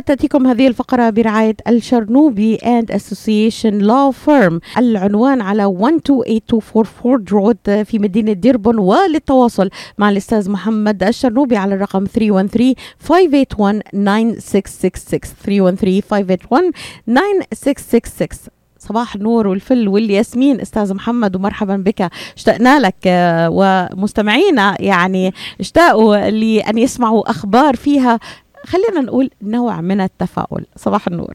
وتأتيكم هذه الفقرة برعاية الشرنوبي and Association law firm العنوان على 128244 road في مدينة ديربون وللتواصل مع الأستاذ محمد الشرنوبي على الرقم 313 581 9666 313 581 9666 صباح النور والفل والياسمين. أستاذ محمد ومرحبا بك. اشتقنا لك آه، ومستمعينا يعني اشتاقوا لأن يسمعوا أخبار فيها خلينا نقول نوع من التفاؤل. صباح النور.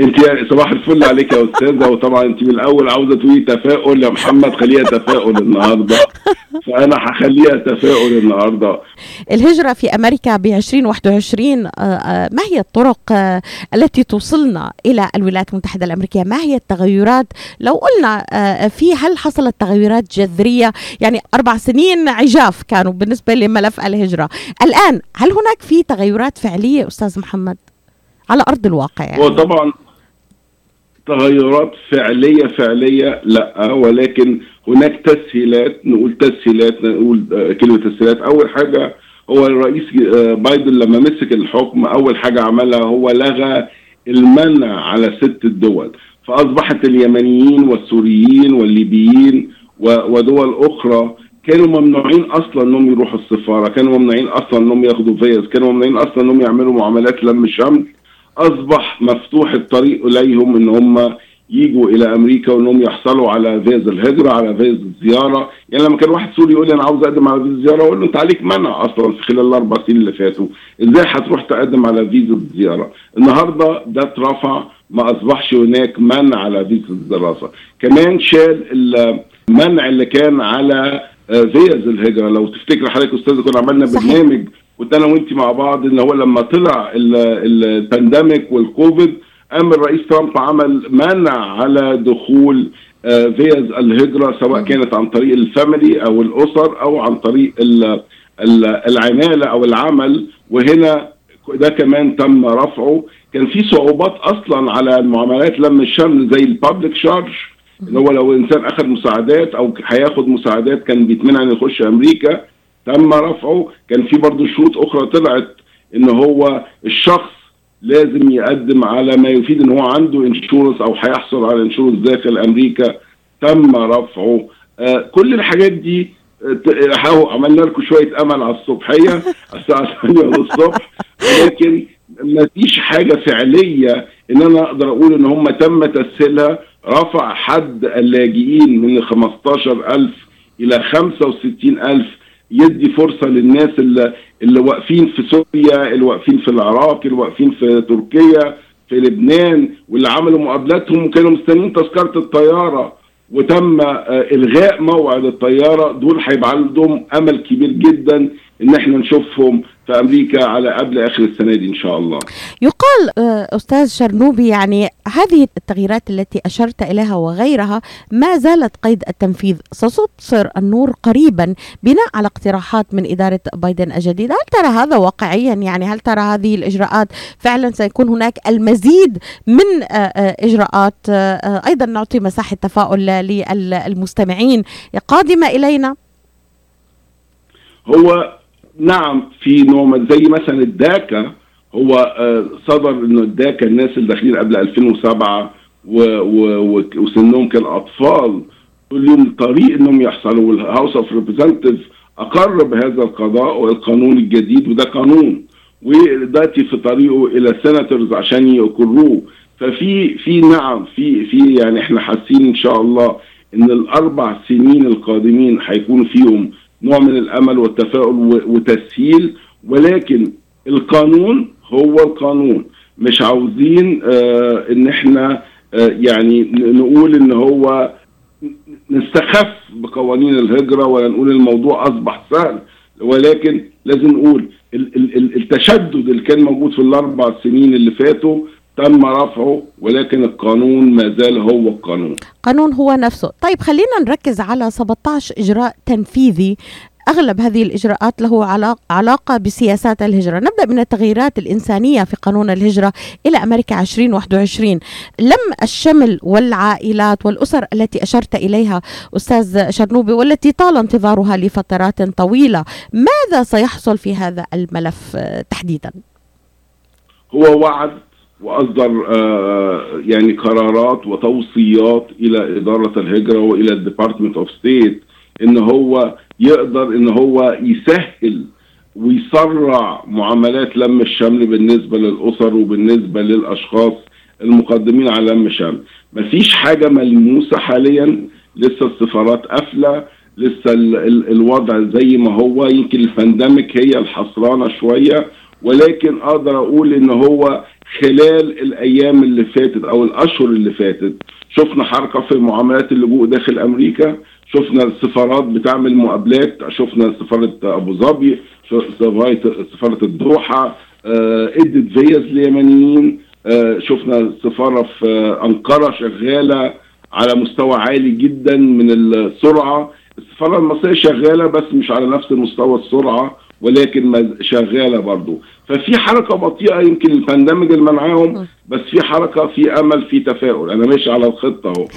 انت صباح الفل عليك يا أستاذة. وطبعا انت من الأول عاوزة تقولي تفاؤل يا محمد. خليها تفاؤل النهارده. فأنا هخليها تفاؤل النهارده. الهجرة في أمريكا ب 2021 آه، آه، ما هي الطرق آه، التي توصلنا إلى الولايات المتحدة الأمريكية؟ ما هي التغيرات؟ لو قلنا في هل حصلت تغيرات جذرية؟ يعني أربع سنين عجاف كانوا بالنسبة لملف الهجرة. الآن هل هناك في تغيرات فعلية أستاذ محمد؟ على أرض الواقع يعني؟ هو طبعا تغيرات فعلية فعلية لا ولكن هناك تسهيلات نقول تسهيلات نقول آه، كلمة تسهيلات. أول حاجة هو الرئيس آه، بايدن لما مسك الحكم أول حاجة عملها هو لغى المنع على ست الدول. فأصبحت اليمنيين والسوريين والليبيين ودول أخرى كانوا ممنوعين أصلا إنهم يروحوا السفارة كانوا ممنوعين أصلا إنهم ياخدوا فيز كانوا ممنوعين أصلا إنهم يعملوا معاملات لم شمل أصبح مفتوح الطريق إليهم إن هم يجوا إلى أمريكا وإنهم يحصلوا على فيز الهجرة على فيز الزيارة. يعني لما كان واحد سوري يقول لي أنا عاوز أقدم على فيز الزيارة أقول له أنت عليك منع أصلا في خلال الأربع سنين اللي فاتوا. إزاي هتروح تقدم على فيزا الزيارة؟ النهارده ده اترفع ما أصبحش هناك منع على فيزا الدراسة. كمان شال المنع اللي كان على آه، فيز الهجرة. لو تفتكر حضرتك أستاذ كنا عملنا. برنامج كنت أنا وأنت مع بعض إن هو لما طلع ال- ال- ال pandemic والكوفيد قام الرئيس ترامب عمل منع على دخول آه، فيز الهجرة سواء كانت عن طريق ال family أو الأسر أو عن طريق ال- ال- العمالة أو العمل. وهنا ده كمان تم رفعه. كان في صعوبات أصلا على المعاملات لم الشمل زي ال public charge إن هو لو إنسان أخذ مساعدات أو هياخد مساعدات كان بيتمنع إنه يخش أمريكا تم رفعه. كان في برضه شروط أخرى طلعت إن هو الشخص لازم يقدم على ما يفيد إن هو عنده insurance أو هيحصل على insurance داخل أمريكا. تم رفعه. آه كل الحاجات دي آه، عملنا لكم شوية أمل على الصبحيه الساعة 8 الصبح. ولكن ما فيش حاجة فعلية إن أنا أقدر أقول إن هم تم تسهيلها. رفع حد اللاجئين من 15000 إلى 65000 يدي فرصة للناس اللي, اللي واقفين في سوريا اللي واقفين في العراق اللي واقفين في تركيا في لبنان واللي عملوا مقابلاتهم وكانوا مستنيين تذكرة الطيارة. وتم آه، إلغاء موعد الطيارة. دول هيبقى عندهم أمل كبير جدا. إن إحنا نشوفهم في أمريكا على قبل آخر السنة دي إن شاء الله. يقال آه، أستاذ شرنوبي يعني هذه التغييرات التي أشرت إليها وغيرها ما زالت قيد التنفيذ. ستبصر النور قريبا بناء على اقتراحات من إدارة بايدن الجديدة. هل ترى هذا واقعيا؟ يعني هل ترى هذه الإجراءات فعلا سيكون هناك المزيد من آه، آه، إجراءات؟ آه، أيضا نعطي مساحة تفاؤل للمستمعين قادمة إلينا؟ هو نعم في نوع من- زي مثلا ال DACA هو آه، صدر إنه ال DACA الناس اللي داخلين قبل 2007 و- و- وسنهم كان أطفال دول لهم طريق إنهم يحصلوا وال House of Representative أقر بهذا القضاء والقانون الجديد وده قانون ودلوقتي في طريقه إلى السناتورز عشان يقروه. ففي في نعم في في يعني إحنا حاسين إن شاء الله إن الأربع سنين القادمين هيكون فيهم نوع من الأمل والتفاؤل وتسهيل ولكن القانون هو القانون. مش عاوزين آه إن إحنا آه يعني نقول إن هو نستخف بقوانين الهجرة ولا نقول الموضوع أصبح سهل. ولكن لازم نقول ال- ال- ال- التشدد اللي كان موجود في الأربع سنين اللي فاتوا تم رفعه ولكن القانون ما زال هو القانون. قانون هو نفسه. طيب خلينا نركز على 17 إجراء تنفيذي. أغلب هذه الإجراءات له علاق- علاقة بسياسات الهجرة. نبدأ من التغييرات الإنسانية في قانون الهجرة إلى أمريكا 2021 لم الشمل والعائلات والأسر التي أشرت إليها أستاذ شرنوبي والتي طال انتظارها لفترات طويلة ماذا سيحصل في هذا الملف تحديدا؟ هو وعد وأصدر آه يعني قرارات وتوصيات إلى إدارة الهجرة وإلى ال Department of State إن هو يقدر إن هو يسهل ويسرع معاملات لم الشمل بالنسبة للأسر وبالنسبة للأشخاص المقدمين على لم الشمل. مفيش حاجة ملموسة حاليا لسه السفارات قافلة لسه ال ال الوضع زي ما هو. يمكن البانديميك هي الحصرانة شوية ولكن أقدر أقول إن هو خلال الأيام اللي فاتت أو الأشهر اللي فاتت شفنا حركة في معاملات اللجوء داخل أمريكا شفنا السفارات بتعمل مقابلات شفنا سفارة أبو ظبي سفارة الدوحة ادت فيز ليمنيين شفنا السفاره في أنقرة شغالة على مستوى عالي جدا من السرعة. السفارة المصرية شغالة بس مش على نفس مستوى السرعة. ولكن شغالة برضه ففي حركة بطيئة يمكن ال pandemic اللي منعاهم بس في حركة في أمل في تفاؤل. أنا ماشي على الخطة أهو.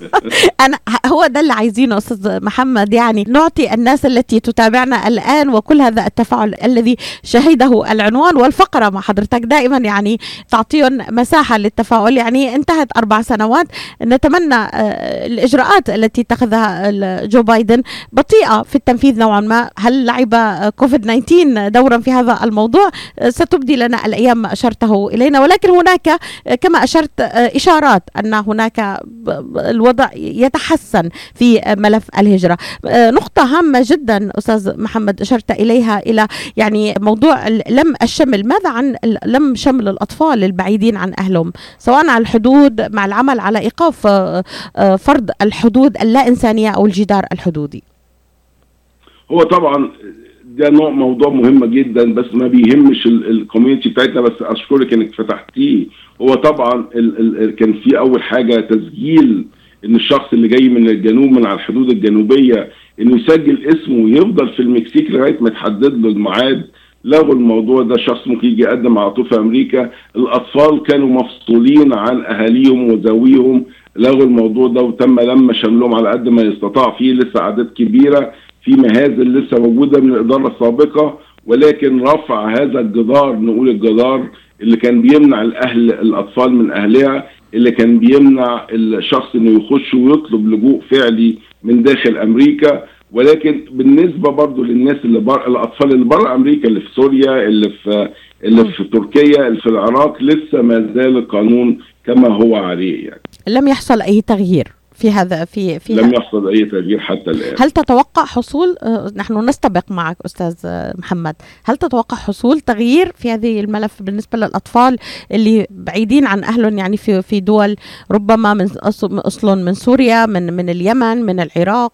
أنا هو ده اللي عايزينه أستاذ محمد. يعني نعطي الناس التي تتابعنا الآن وكل هذا التفاعل الذي شهده العنوان والفقرة مع حضرتك. دائما يعني تعطيهم مساحة للتفاؤل. يعني انتهت أربع سنوات. نتمنى الإجراءات التي اتخذها جو بايدن بطيئة في التنفيذ نوعا ما. هل لعب كوفيد 19 دورا في هذا الموضوع؟ ستبدي لنا الأيام ما اشرته إلينا. ولكن هناك كما أشرت إشارات أن هناك الوضع يتحسن في ملف الهجرة. نقطة هامة جدا أستاذ محمد أشرت إليها إلى يعني موضوع لم الشمل. ماذا عن لم شمل الأطفال البعيدين عن أهلهم؟ سواء على الحدود مع العمل على إيقاف فرض الحدود اللا إنسانية أو الجدار الحدودي. هو طبعا ده نوع موضوع مهم جدا بس ما بيهمش الكوميونتي بتاعتنا بس أشكرك إنك فتحتيه. هو طبعا ال ال كان في أول حاجة تسجيل إن الشخص اللي جاي من الجنوب من على الحدود الجنوبية إنه يسجل اسمه ويفضل في المكسيك لغاية ما يتحدد له الميعاد. لغوا الموضوع ده شخص ممكن يجي يقدم على طول في أمريكا. الأطفال كانوا مفصولين عن أهاليهم وذويهم لغوا الموضوع ده وتم لما شملهم على قد ما يستطاع فيه لسه أعداد كبيرة. في مهازل لسه موجودة من الإدارة السابقة ولكن رفع هذا الجدار نقول الجدار اللي كان بيمنع الأهل الأطفال من أهلها اللي كان بيمنع الشخص إنه يخش ويطلب لجوء فعلي من داخل أمريكا. ولكن بالنسبة برضو للناس اللي بر... الأطفال اللي بره أمريكا اللي في سوريا اللي في اللي في تركيا اللي في العراق لسه ما زال القانون كما هو عليه يعني. لم يحصل أي تغيير. في هذا في في لم يحصل أي تغيير حتى الآن. هل تتوقع حصول نحن نستبق معك أستاذ محمد. هل تتوقع حصول تغيير في هذه الملف بالنسبة للأطفال اللي بعيدين عن أهلهم يعني في في دول ربما من اصل من سوريا من من اليمن من العراق؟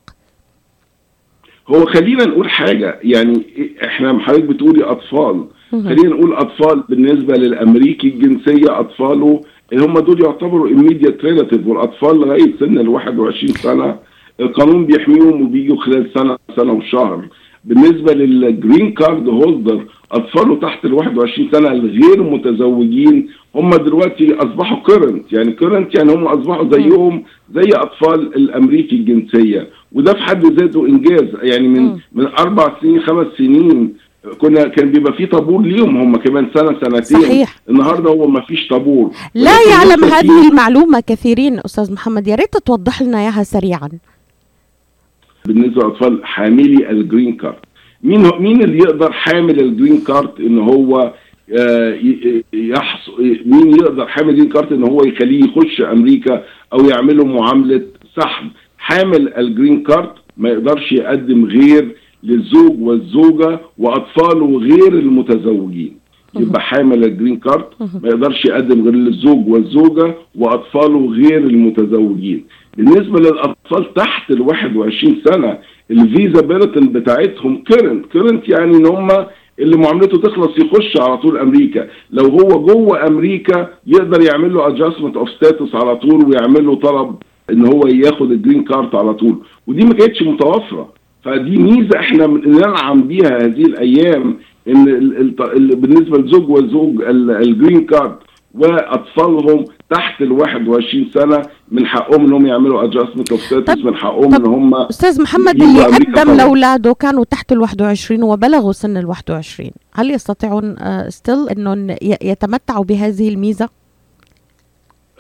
هو خلينا نقول حاجة يعني إحنا حضرتك بتقولي أطفال. خلينا نقول أطفال بالنسبة للأمريكي الجنسية أطفاله هم دول يعتبروا immediate relative والأطفال لغاية سن ال 21 سنة القانون بيحميهم وبيجوا خلال سنة سنة وشهر. بالنسبة لل green card holder أطفاله تحت ال 21 سنة الغير متزوجين هم دلوقتي أصبحوا كرنت يعني كرنت يعني هم أصبحوا زيهم زي أطفال الأمريكي الجنسية. وده في حد ذاته إنجاز. يعني من من أربع سنين خمس سنين كنا كان بيبقى في طابور ليهم هم كمان سنة سنتين. صحيح. النهارده هو ما فيش طابور. لا يعلم هذه المعلومة كثيرين أستاذ محمد يا ريت توضح لنا إياها سريعا. بالنسبة للأطفال حاملي ال green card مين مين اللي يقدر حامل ال green card إن هو يحص مين يقدر حامل ال green card إن هو يخليه يخش أمريكا أو يعمل له معاملة سحب؟ حامل ال green card ما يقدرش يقدم غير للزوج والزوجة وأطفاله غير المتزوجين. يبقى حامل ال green card ما يقدرش يقدم غير للزوج والزوجة وأطفاله غير المتزوجين. بالنسبة للأطفال تحت ال 21 سنة ال visa bulletin بتاعتهم current current يعني إن هم اللي معاملته تخلص يخش على طول أمريكا. لو هو جوه أمريكا يقدر يعمل له adjustment of status على طول ويعمل له طلب إن هو ياخد ال green card على طول. ودي ما كانتش متوفرة. فدي ميزة إحنا ننعم بيها هذه الأيام إن ال ال ال بالنسبة لزوج وزوج ال green card وأطفالهم تحت ال 21 سنة من حقهم انهم يعملوا adjustment of status من حقهم إن هم أستاذ محمد اللي قدم لأولاده كانوا تحت ال 21 وبلغوا سن ال 21 هل يستطيعون still إنهم يتمتعوا بهذه الميزة؟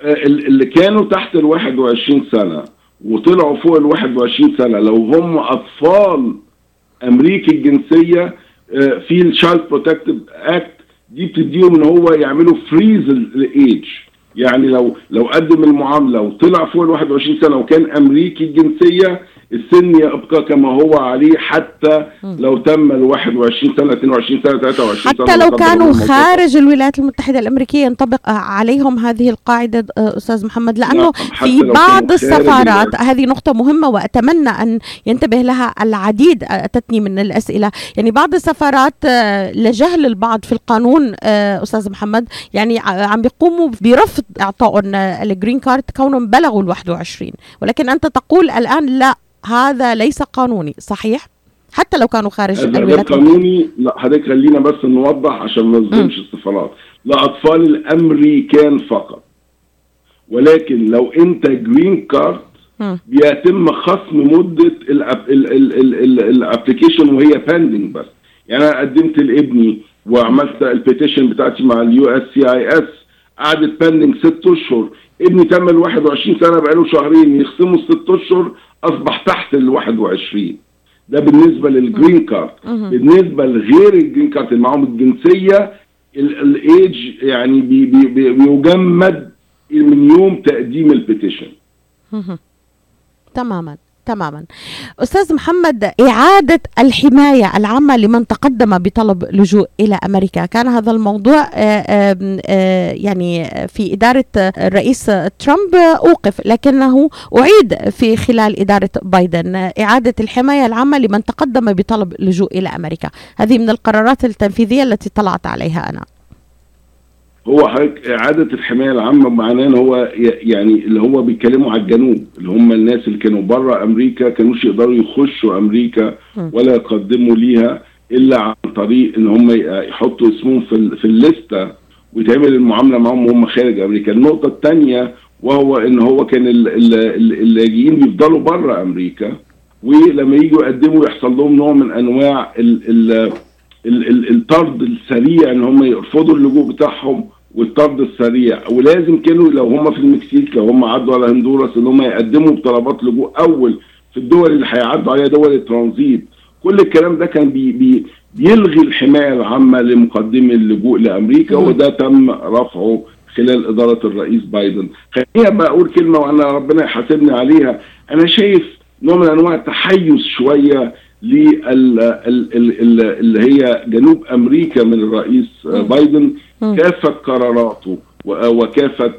اللي كانوا تحت ال 21 سنة. وطلعوا فوق ال 21 سنة. لو هم أطفال أمريكي الجنسية في ال Child Protective Act دي بتديهم إن هو يعملوا freeze ال age يعني لو لو قدم المعاملة وطلع فوق ال 21 سنة وكان أمريكي الجنسية السن يبقى كما هو عليه حتى لو تم ال 21 سنة 22 سنة 23 حتى سنة حتى لو كانوا خارج الولايات المتحدة الأمريكية ينطبق عليهم هذه القاعدة أستاذ محمد لأنه في بعض السفارات هذه نقطة مهمة وأتمنى أن ينتبه لها العديد أتتني من الأسئلة. يعني بعض السفارات لجهل البعض في القانون أستاذ محمد. يعني عم بيقوموا برفض إعطائهم ال green card كونهم بلغوا ال 21 ولكن أنت تقول الآن لا هذا ليس قانوني صحيح؟ حتى لو كانوا خارج الولايات قانوني لا حضرتك خلينا بس نوضح عشان ما نظلمش السفارات لاطفال الامريكان فقط. ولكن لو أنت green card بيتم خصم مدة ال application وهي pending بس. يعني أنا قدمت لابني وعملت ال petition بتاعتي مع ال USCIS قعدت pending ست أشهر. ابني تم ال 21 سنة بقاله شهرين يخصموا الست أشهر أصبح تحت ال 21 ده بالنسبة لل green card بالنسبة لغير ال green card اللي معاهم الجنسية الايج يعني بي بي بي بيجمد من يوم تقديم ال petition تماما. تماما. أستاذ محمد إعادة الحماية العامة لمن تقدم بطلب لجوء إلى أمريكا. كان هذا الموضوع آآ آآ يعني في إدارة الرئيس ترامب أوقف لكنه أعيد في خلال إدارة بايدن. إعادة الحماية العامة لمن تقدم بطلب لجوء إلى أمريكا. هذه من القرارات التنفيذية التي طلعت عليها أنا. هو حضرتك اعاده الحماية العامة معناه إن هو يعني اللي هو بيتكلموا على الجنوب اللي هم الناس اللي كانوا بره أمريكا كانوش يقدروا يخشوا أمريكا ولا يقدموا ليها إلا عن طريق إن هم يحطوا اسمهم في في الليستة ويتعمل المعاملة معاهم وهم خارج أمريكا. النقطة الثانية وهو إن هو كان اللاجئين بيفضلوا بره أمريكا ولما يجوا يقدموا يحصل لهم نوع من أنواع ال ال الطرد السريع إن هم يرفضوا اللجوء بتاعهم والطرد السريع. ولازم كانوا لو هم في المكسيك لو هم عدوا على هندوراس إن هم يقدموا بطلبات لجوء أول في الدول اللي هيعدوا عليها دول الترانزيت. كل الكلام ده كان بي بي بيلغي الحماية العامة لمقدمي اللجوء لأمريكا وده تم رفعه خلال إدارة الرئيس بايدن. خليني بقى أقول كلمة وأنا ربنا يحاسبني عليها. أنا شايف نوع من أنواع التحيز شوية اللي هي جنوب أمريكا من الرئيس بايدن. كافه قراراته؟ وكافه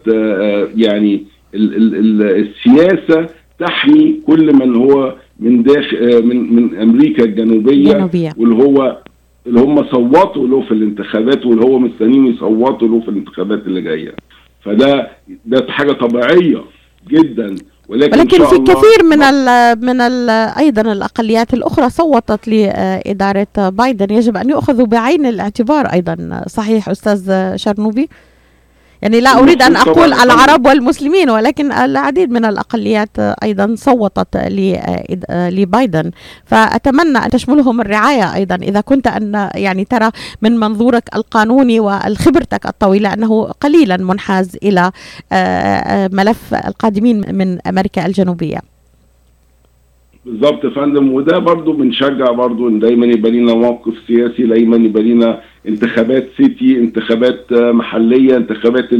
يعني السياسة تحمي كل من هو من داخل من من أمريكا الجنوبية جنوبية. واللي هو اللي هم صوتوا له في الانتخابات واللي هو مستنيين يصوتوا له في الانتخابات اللي جاية. فده ده حاجة طبيعية. جدا. ولكن, ولكن في كثير من ال من ال أيضا الأقليات الأخرى صوتت لإدارة بايدن. يجب أن يؤخذوا بعين الاعتبار أيضا. صحيح أستاذ شرنوبي؟ يعني لا أريد أن أقول العرب والمسلمين ولكن العديد من الأقليات أيضا صوتت لبايدن فأتمنى أن تشملهم الرعاية أيضا. إذا كنت أن يعني ترى من منظورك القانوني وخبرتك الطويلة أنه قليلا منحاز إلى ملف القادمين من أمريكا الجنوبية. بالظبط يا فندم. وده برضو بنشجع برضو إن دايما يبقى لنا موقف سياسي دايما يبقى لنا انتخابات سيتي انتخابات محلية انتخابات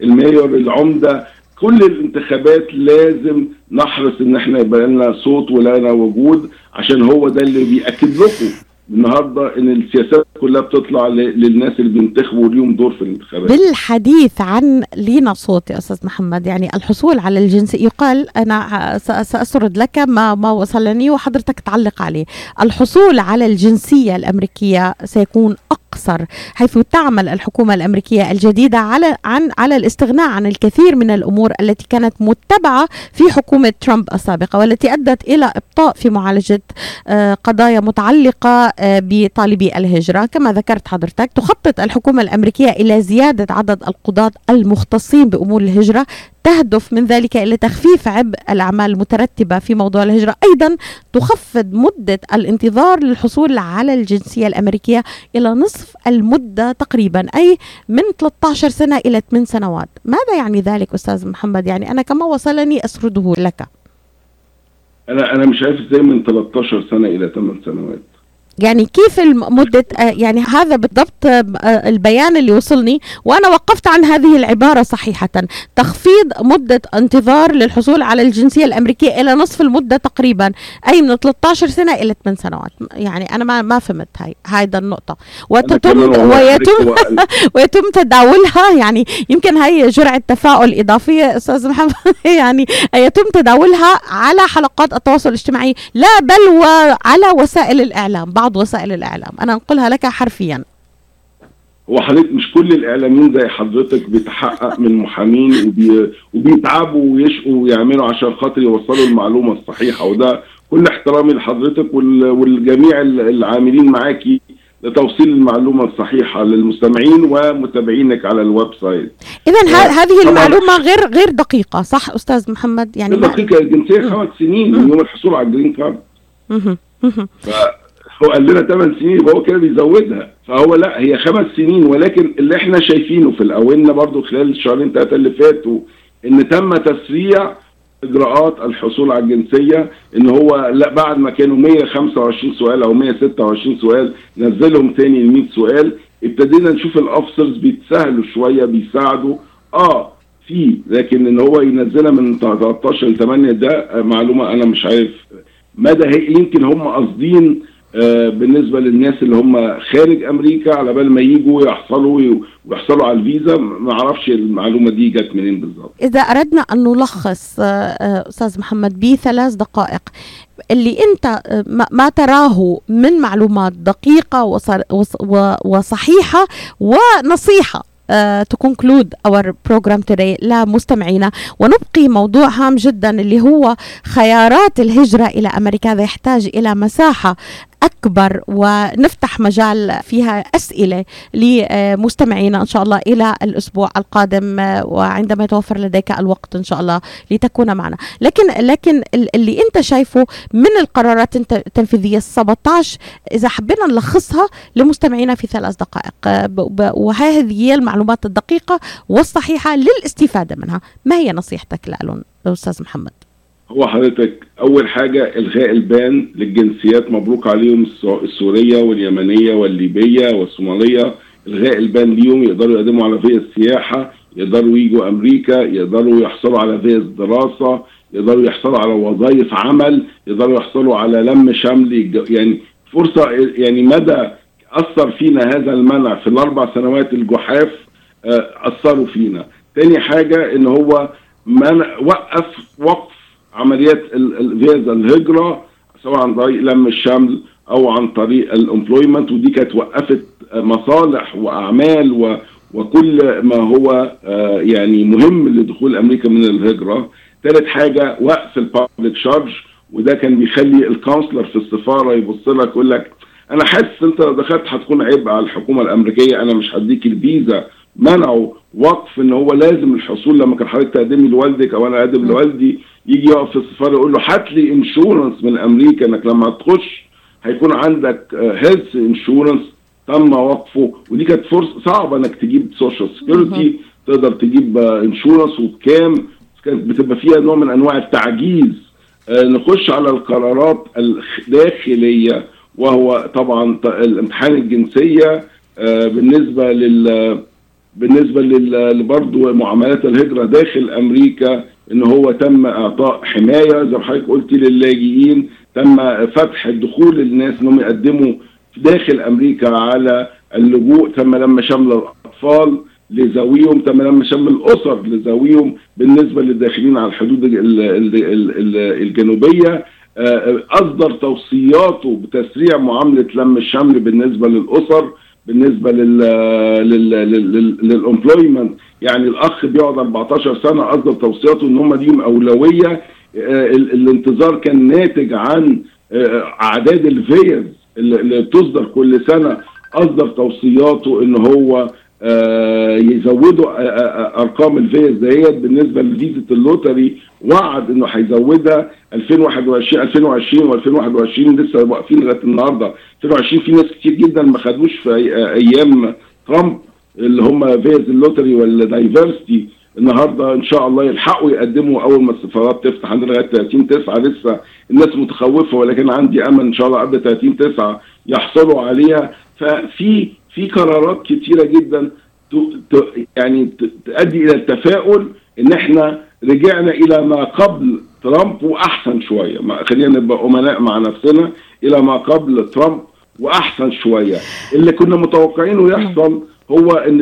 المايور العمدة. كل الانتخابات لازم نحرص إن إحنا يبقى لنا صوت ولنا وجود عشان هو ده اللي بيأكد لكم. النهارده إن السياسات كلها بتطلع للناس اللي بينتخبوا ليهم دور في الانتخابات بالحديث عن لينا صوت يا أستاذ محمد يعني الحصول على الجنسيه يقال أنا سأسرد لك ما ما وصلني وحضرتك تعلق عليه. الحصول على الجنسية الأمريكية سيكون أقصر حيث تعمل الحكومة الأمريكية الجديدة على عن على الاستغناء عن الكثير من الأمور التي كانت متبعة في حكومة ترامب السابقة والتي أدت إلى إبطاء في معالجة آه، قضايا متعلقة آه، بطالبي الهجرة. كما ذكرت حضرتك تخطط الحكومة الأمريكية إلى زيادة عدد القضاة المختصين بأمور الهجرة تهدف من ذلك إلى تخفيف عبء الأعمال المترتبة في موضوع الهجرة. أيضا تخفض مدة الانتظار للحصول على الجنسية الأمريكية إلى نصف المدة تقريبا أي من 13 سنة إلى 8 سنوات. ماذا يعني ذلك أستاذ محمد؟ يعني أنا كما وصلني أسرده لك. أنا أنا مش عارف إزاي من 13 سنة إلى 8 سنوات. يعني كيف مدة آه، يعني هذا بالضبط آه، البيان اللي وصلني وأنا وقفت عن هذه العبارة صحيحة. تخفيض مدة انتظار للحصول على الجنسية الأمريكية إلى نصف المدة تقريبا أي من 13 سنة إلى 8 سنوات. يعني أنا ما ما فهمت هاي هذا النقطة. وتتم ويتم ويتم تداولها يعني يمكن هي جرعة تفاؤل إضافية أستاذ محمد. يعني يتم تداولها على حلقات التواصل الاجتماعي لا بل وعلى وسائل الإعلام. بعض وسائل الإعلام. أنا أنقلها لك حرفيا. هو حضرتك مش كل الإعلاميين زي حضرتك بيتحقق من محامين وبي... وبيتعبوا ويشقوا ويعملوا عشان خاطر يوصلوا المعلومة الصحيحة. وده كل احترامي لحضرتك وال... والجميع ال- العاملين معاكي لتوصيل المعلومة الصحيحة للمستمعين ومتابعينك على ال website. إذا هذه. المعلومة غير غير دقيقة صح أستاذ محمد؟ يعني دقيقة الجنسيه خمس سنين من يوم الحصول على ال green card. فهو قال لنا 8 سنين يبقى هو كده بيزودها. فهو لا هي خمس سنين ولكن اللي إحنا شايفينه في الأونة برضو خلال الشهرين ثلاثة اللي فاتوا إن تم تسريع إجراءات الحصول على الجنسية إن هو لا بعد ما كانوا 125 سؤال أو 126 سؤال نزلهم تاني ل 100 سؤال. ابتدينا نشوف الافسرز بيتسهلوا شوية بيساعدوا. آه في لكن إن هو ينزلها من 13 ل 8 ده معلومة أنا مش عارف مدى هي يمكن هم قاصدين بالنسبة للناس اللي هم خارج أمريكا على بال ما يجوا يحصلوا ويحصلوا على الفيزا ما أعرفش المعلومة دي جت منين بالظبط. إذا أردنا أن نلخص آه، آه، أستاذ محمد بثلاث دقائق اللي آه، ما- تراه من معلومات دقيقة وص- وص- و- وصحيحة ونصيحة uh, to conclude our program today لمستمعينا ونبقي موضوع هام جدا اللي هو خيارات الهجرة إلى أمريكا. هذا يحتاج إلى مساحة أكبر ونفتح مجال فيها أسئلة لمستمعينا إن شاء الله إلى الأسبوع القادم وعندما يتوفر لديك الوقت إن شاء الله لتكون معنا. لكن لكن ال- اللي أنت شايفه من القرارات الت- التنفيذية ال 17 إذا حبينا نلخصها لمستمعينا في ثلاث دقائق. وهذه هي المعلومات الدقيقة والصحيحة للاستفادة منها. ما هي نصيحتك لهم أستاذ محمد؟ هو حضرتك أول حاجة إلغاء ال ban للجنسيات مبروك عليهم السو- السورية واليمنية والليبية والصومالية. إلغاء ال ban ليهم يقدروا يقدموا على فيز سياحة يقدروا يجوا أمريكا يقدروا يحصلوا على فيز دراسة يقدروا يحصلوا على وظائف عمل يقدروا يحصلوا على لم شمل يعني فرصة يعني مدى أثر فينا هذا المنع في الأربع سنوات الجحاف آه، أثروا فينا. تاني حاجة إن هو منع وقف وقف عمليات ال- الفيزا الهجرة سواء عن طريق لم الشمل أو عن طريق ال employment ودي كانت وقفت مصالح وأعمال و وكل ما هو آه، يعني مهم لدخول أمريكا من الهجرة. ثالث حاجة وقف ال public charge وده كان بيخلي ال consular في السفارة يبص لك يقول لك أنا حاسس أنت لو دخلت هتكون عبء على الحكومة الأمريكية أنا مش هديك الفيزا منعوا وقف إن هو لازم الحصول لما كان حضرتك تقدمي لوالدك أو أنا أقدم لوالدي يجي يقف في السفارة يقول له هات لي insurance من أمريكا إنك لما تخش هيكون عندك health insurance تم وقفه. ودي كانت فرصة صعبة إنك تجيب social security تقدر تجيب insurance وبكام كانت بتبقى فيها نوع من أنواع التعجيز. آه، نخش على القرارات الداخليه وهو طبعا الامتحان الجنسية. آه، بالنسبة لل بالنسبة لل برضه معاملات الهجرة داخل أمريكا إن هو تم إعطاء حماية زي ما حضرتك قلتي للاجئين. تم فتح الدخول للناس انهم يقدموا داخل أمريكا على اللجوء. تم لما شمل الاطفال لذويهم تم لما شمل الأسر لذويهم بالنسبة للداخلين على الحدود ال- ال- ال- ال- الجنوبية. آه، أصدر توصياته بتسريع معاملة لم الشمل بالنسبة للأسر بالنسبة لل لل employment يعني الأخ بيقعد 14 سنة اصدر توصياته إن هم ليهم أولوية الانتظار كان ناتج عن أعداد الفيز اللي بتصدر كل سنة اصدر توصياته إن هو يزودوا أرقام الفيز ديت بالنسبة لفيزة ال lottery وعد إنه هيزودها 2021 2020 و2021 لسه واقفين لغاية النهارده. 2020 في ناس كتير جدا ما خدوش في أيام ترامب. اللي هم فيز ال lottery وال diversity النهارده إن شاء الله يلحقوا يقدموا أول ما السفارات تفتح عندنا لغاية 30 9 لسه الناس متخوفة ولكن عندي أمل إن شاء الله قبل 30 9 يحصلوا عليها. ففي في قرارات كتيرة جدا يعني تؤدي إلى التفاؤل إن إحنا رجعنا إلى ما قبل ترامب وأحسن شوية. خلينا نبقى أمناء مع نفسنا إلى ما قبل ترامب وأحسن شوية. اللي كنا متوقعينه يحصل هو إن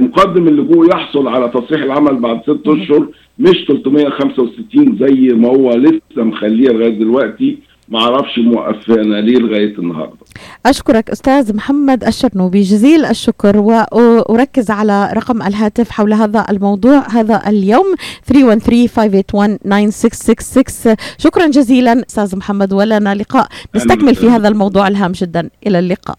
مقدم اللجوء يحصل على تصريح العمل بعد ست أشهر مش 365 زي ما هو لسه مخليه لغاية دلوقتي. ما أعرفش موقفانا ليه لغاية النهارده. أشكرك أستاذ محمد الشرنوبي جزيل الشكر وأركز على رقم الهاتف حول هذا الموضوع هذا اليوم 313-581-9666 شكرا جزيلا أستاذ محمد ولنا لقاء. نستكمل في هذا الموضوع الهام جدا. إلى اللقاء.